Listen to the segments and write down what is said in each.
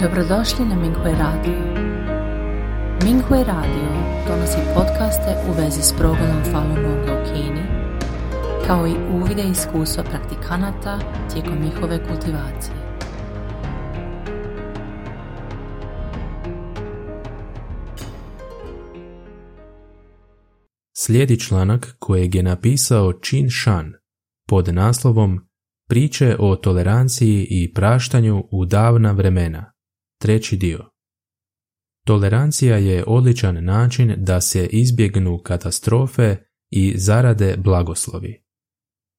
Dobrodošli na Minghui Radio. Minghui Radio donosi podcaste u vezi s progledom Falun Gonga u Kini, kao i uvide iskustva praktikanata tijekom njihove kultivacije. Slijedi članak kojeg je napisao Chin Shan pod naslovom Priče o toleranciji i praštanju u davna vremena. Treći dio. Tolerancija je odličan način da se izbjegnu katastrofe i zarade blagoslovi.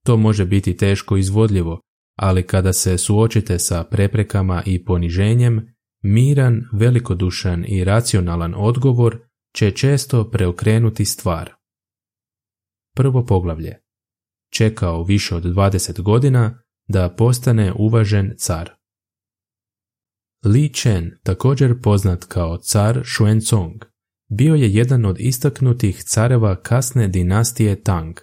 To može biti teško izvodljivo, ali kada se suočite sa preprekama i poniženjem, miran, velikodušan i racionalan odgovor će često preokrenuti stvar. Prvo poglavlje. Čekao više od 20 godina da postane uvažen car. Li Chen, također poznat kao car Xuanzong, bio je jedan od istaknutih careva kasne dinastije Tang.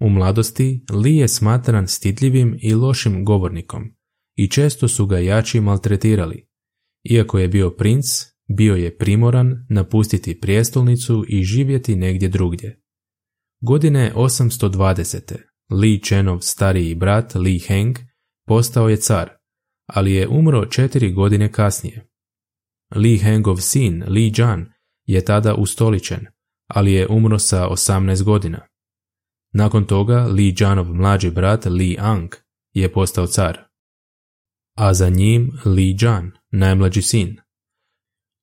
U mladosti Li je smatran stidljivim i lošim govornikom i često su ga jači maltretirali. Iako je bio princ, bio je primoran napustiti prijestolnicu i živjeti negdje drugdje. Godine 820. Li Chenov stariji brat Li Heng postao je car, ali je umro četiri godine kasnije. Li Hengov sin Li Jan je tada ustoličen, ali je umro sa 18 godina. Nakon toga Li Janov mlađi brat Li Ang je postao car, a za njim Li Jan, najmlađi sin.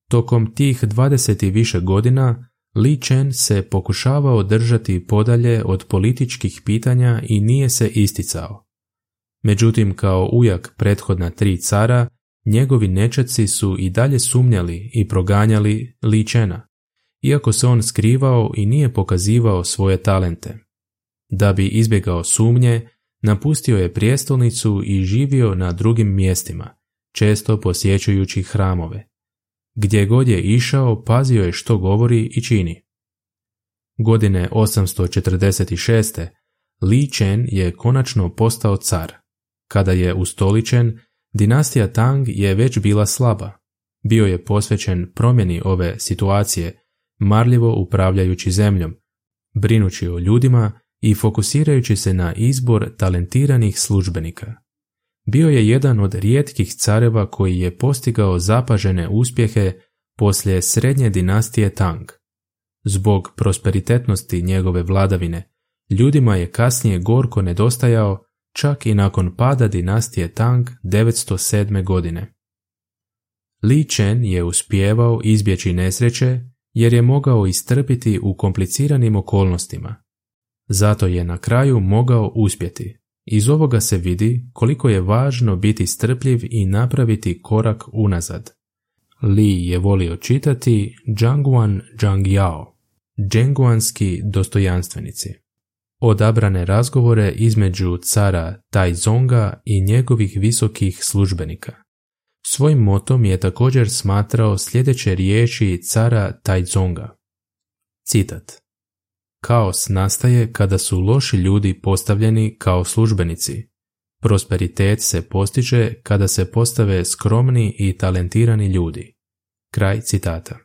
Tokom tih 20 i više godina Li Chen se pokušavao držati podalje od političkih pitanja i nije se isticao. Međutim, kao ujak prethodna tri cara, njegovi nečaci su i dalje sumnjali i proganjali Li Chena, iako se on skrivao i nije pokazivao svoje talente. Da bi izbjegao sumnje, napustio je prijestolnicu i živio na drugim mjestima, često posjećujući hramove. Gdje god je išao, pazio je što govori i čini. Godine 846. Li Chen je konačno postao car. Kada je ustoličen, dinastija Tang je već bila slaba. Bio je posvećen promjeni ove situacije, marljivo upravljajući zemljom, brinući o ljudima i fokusirajući se na izbor talentiranih službenika bio je jedan od rijetkih careva koji je postigao zapažene uspjehe poslije srednje dinastije Tang. Zbog prosperitetnosti njegove vladavine, ljudima je kasnije gorko nedostajao čak i nakon pada dinastije Tang 907. godine. Li Chen je uspjevao izbjeći nesreće jer je mogao istrpiti u kompliciranim okolnostima. Zato je na kraju mogao uspjeti. Iz ovoga se vidi koliko je važno biti strpljiv i napraviti korak unazad. Li je volio čitati Zhangguan Zhangyao, dženguanski dostojanstvenici. Odabrane razgovore između cara Taizonga i njegovih visokih službenika. Svojim motom je također smatrao sljedeće riječi cara Taizonga. Citat. Kaos nastaje kada su loši ljudi postavljeni kao službenici. Prosperitet se postiže kada se postave skromni i talentirani ljudi. Kraj citata.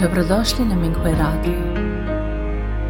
Dobrodošli na Minghui Radio.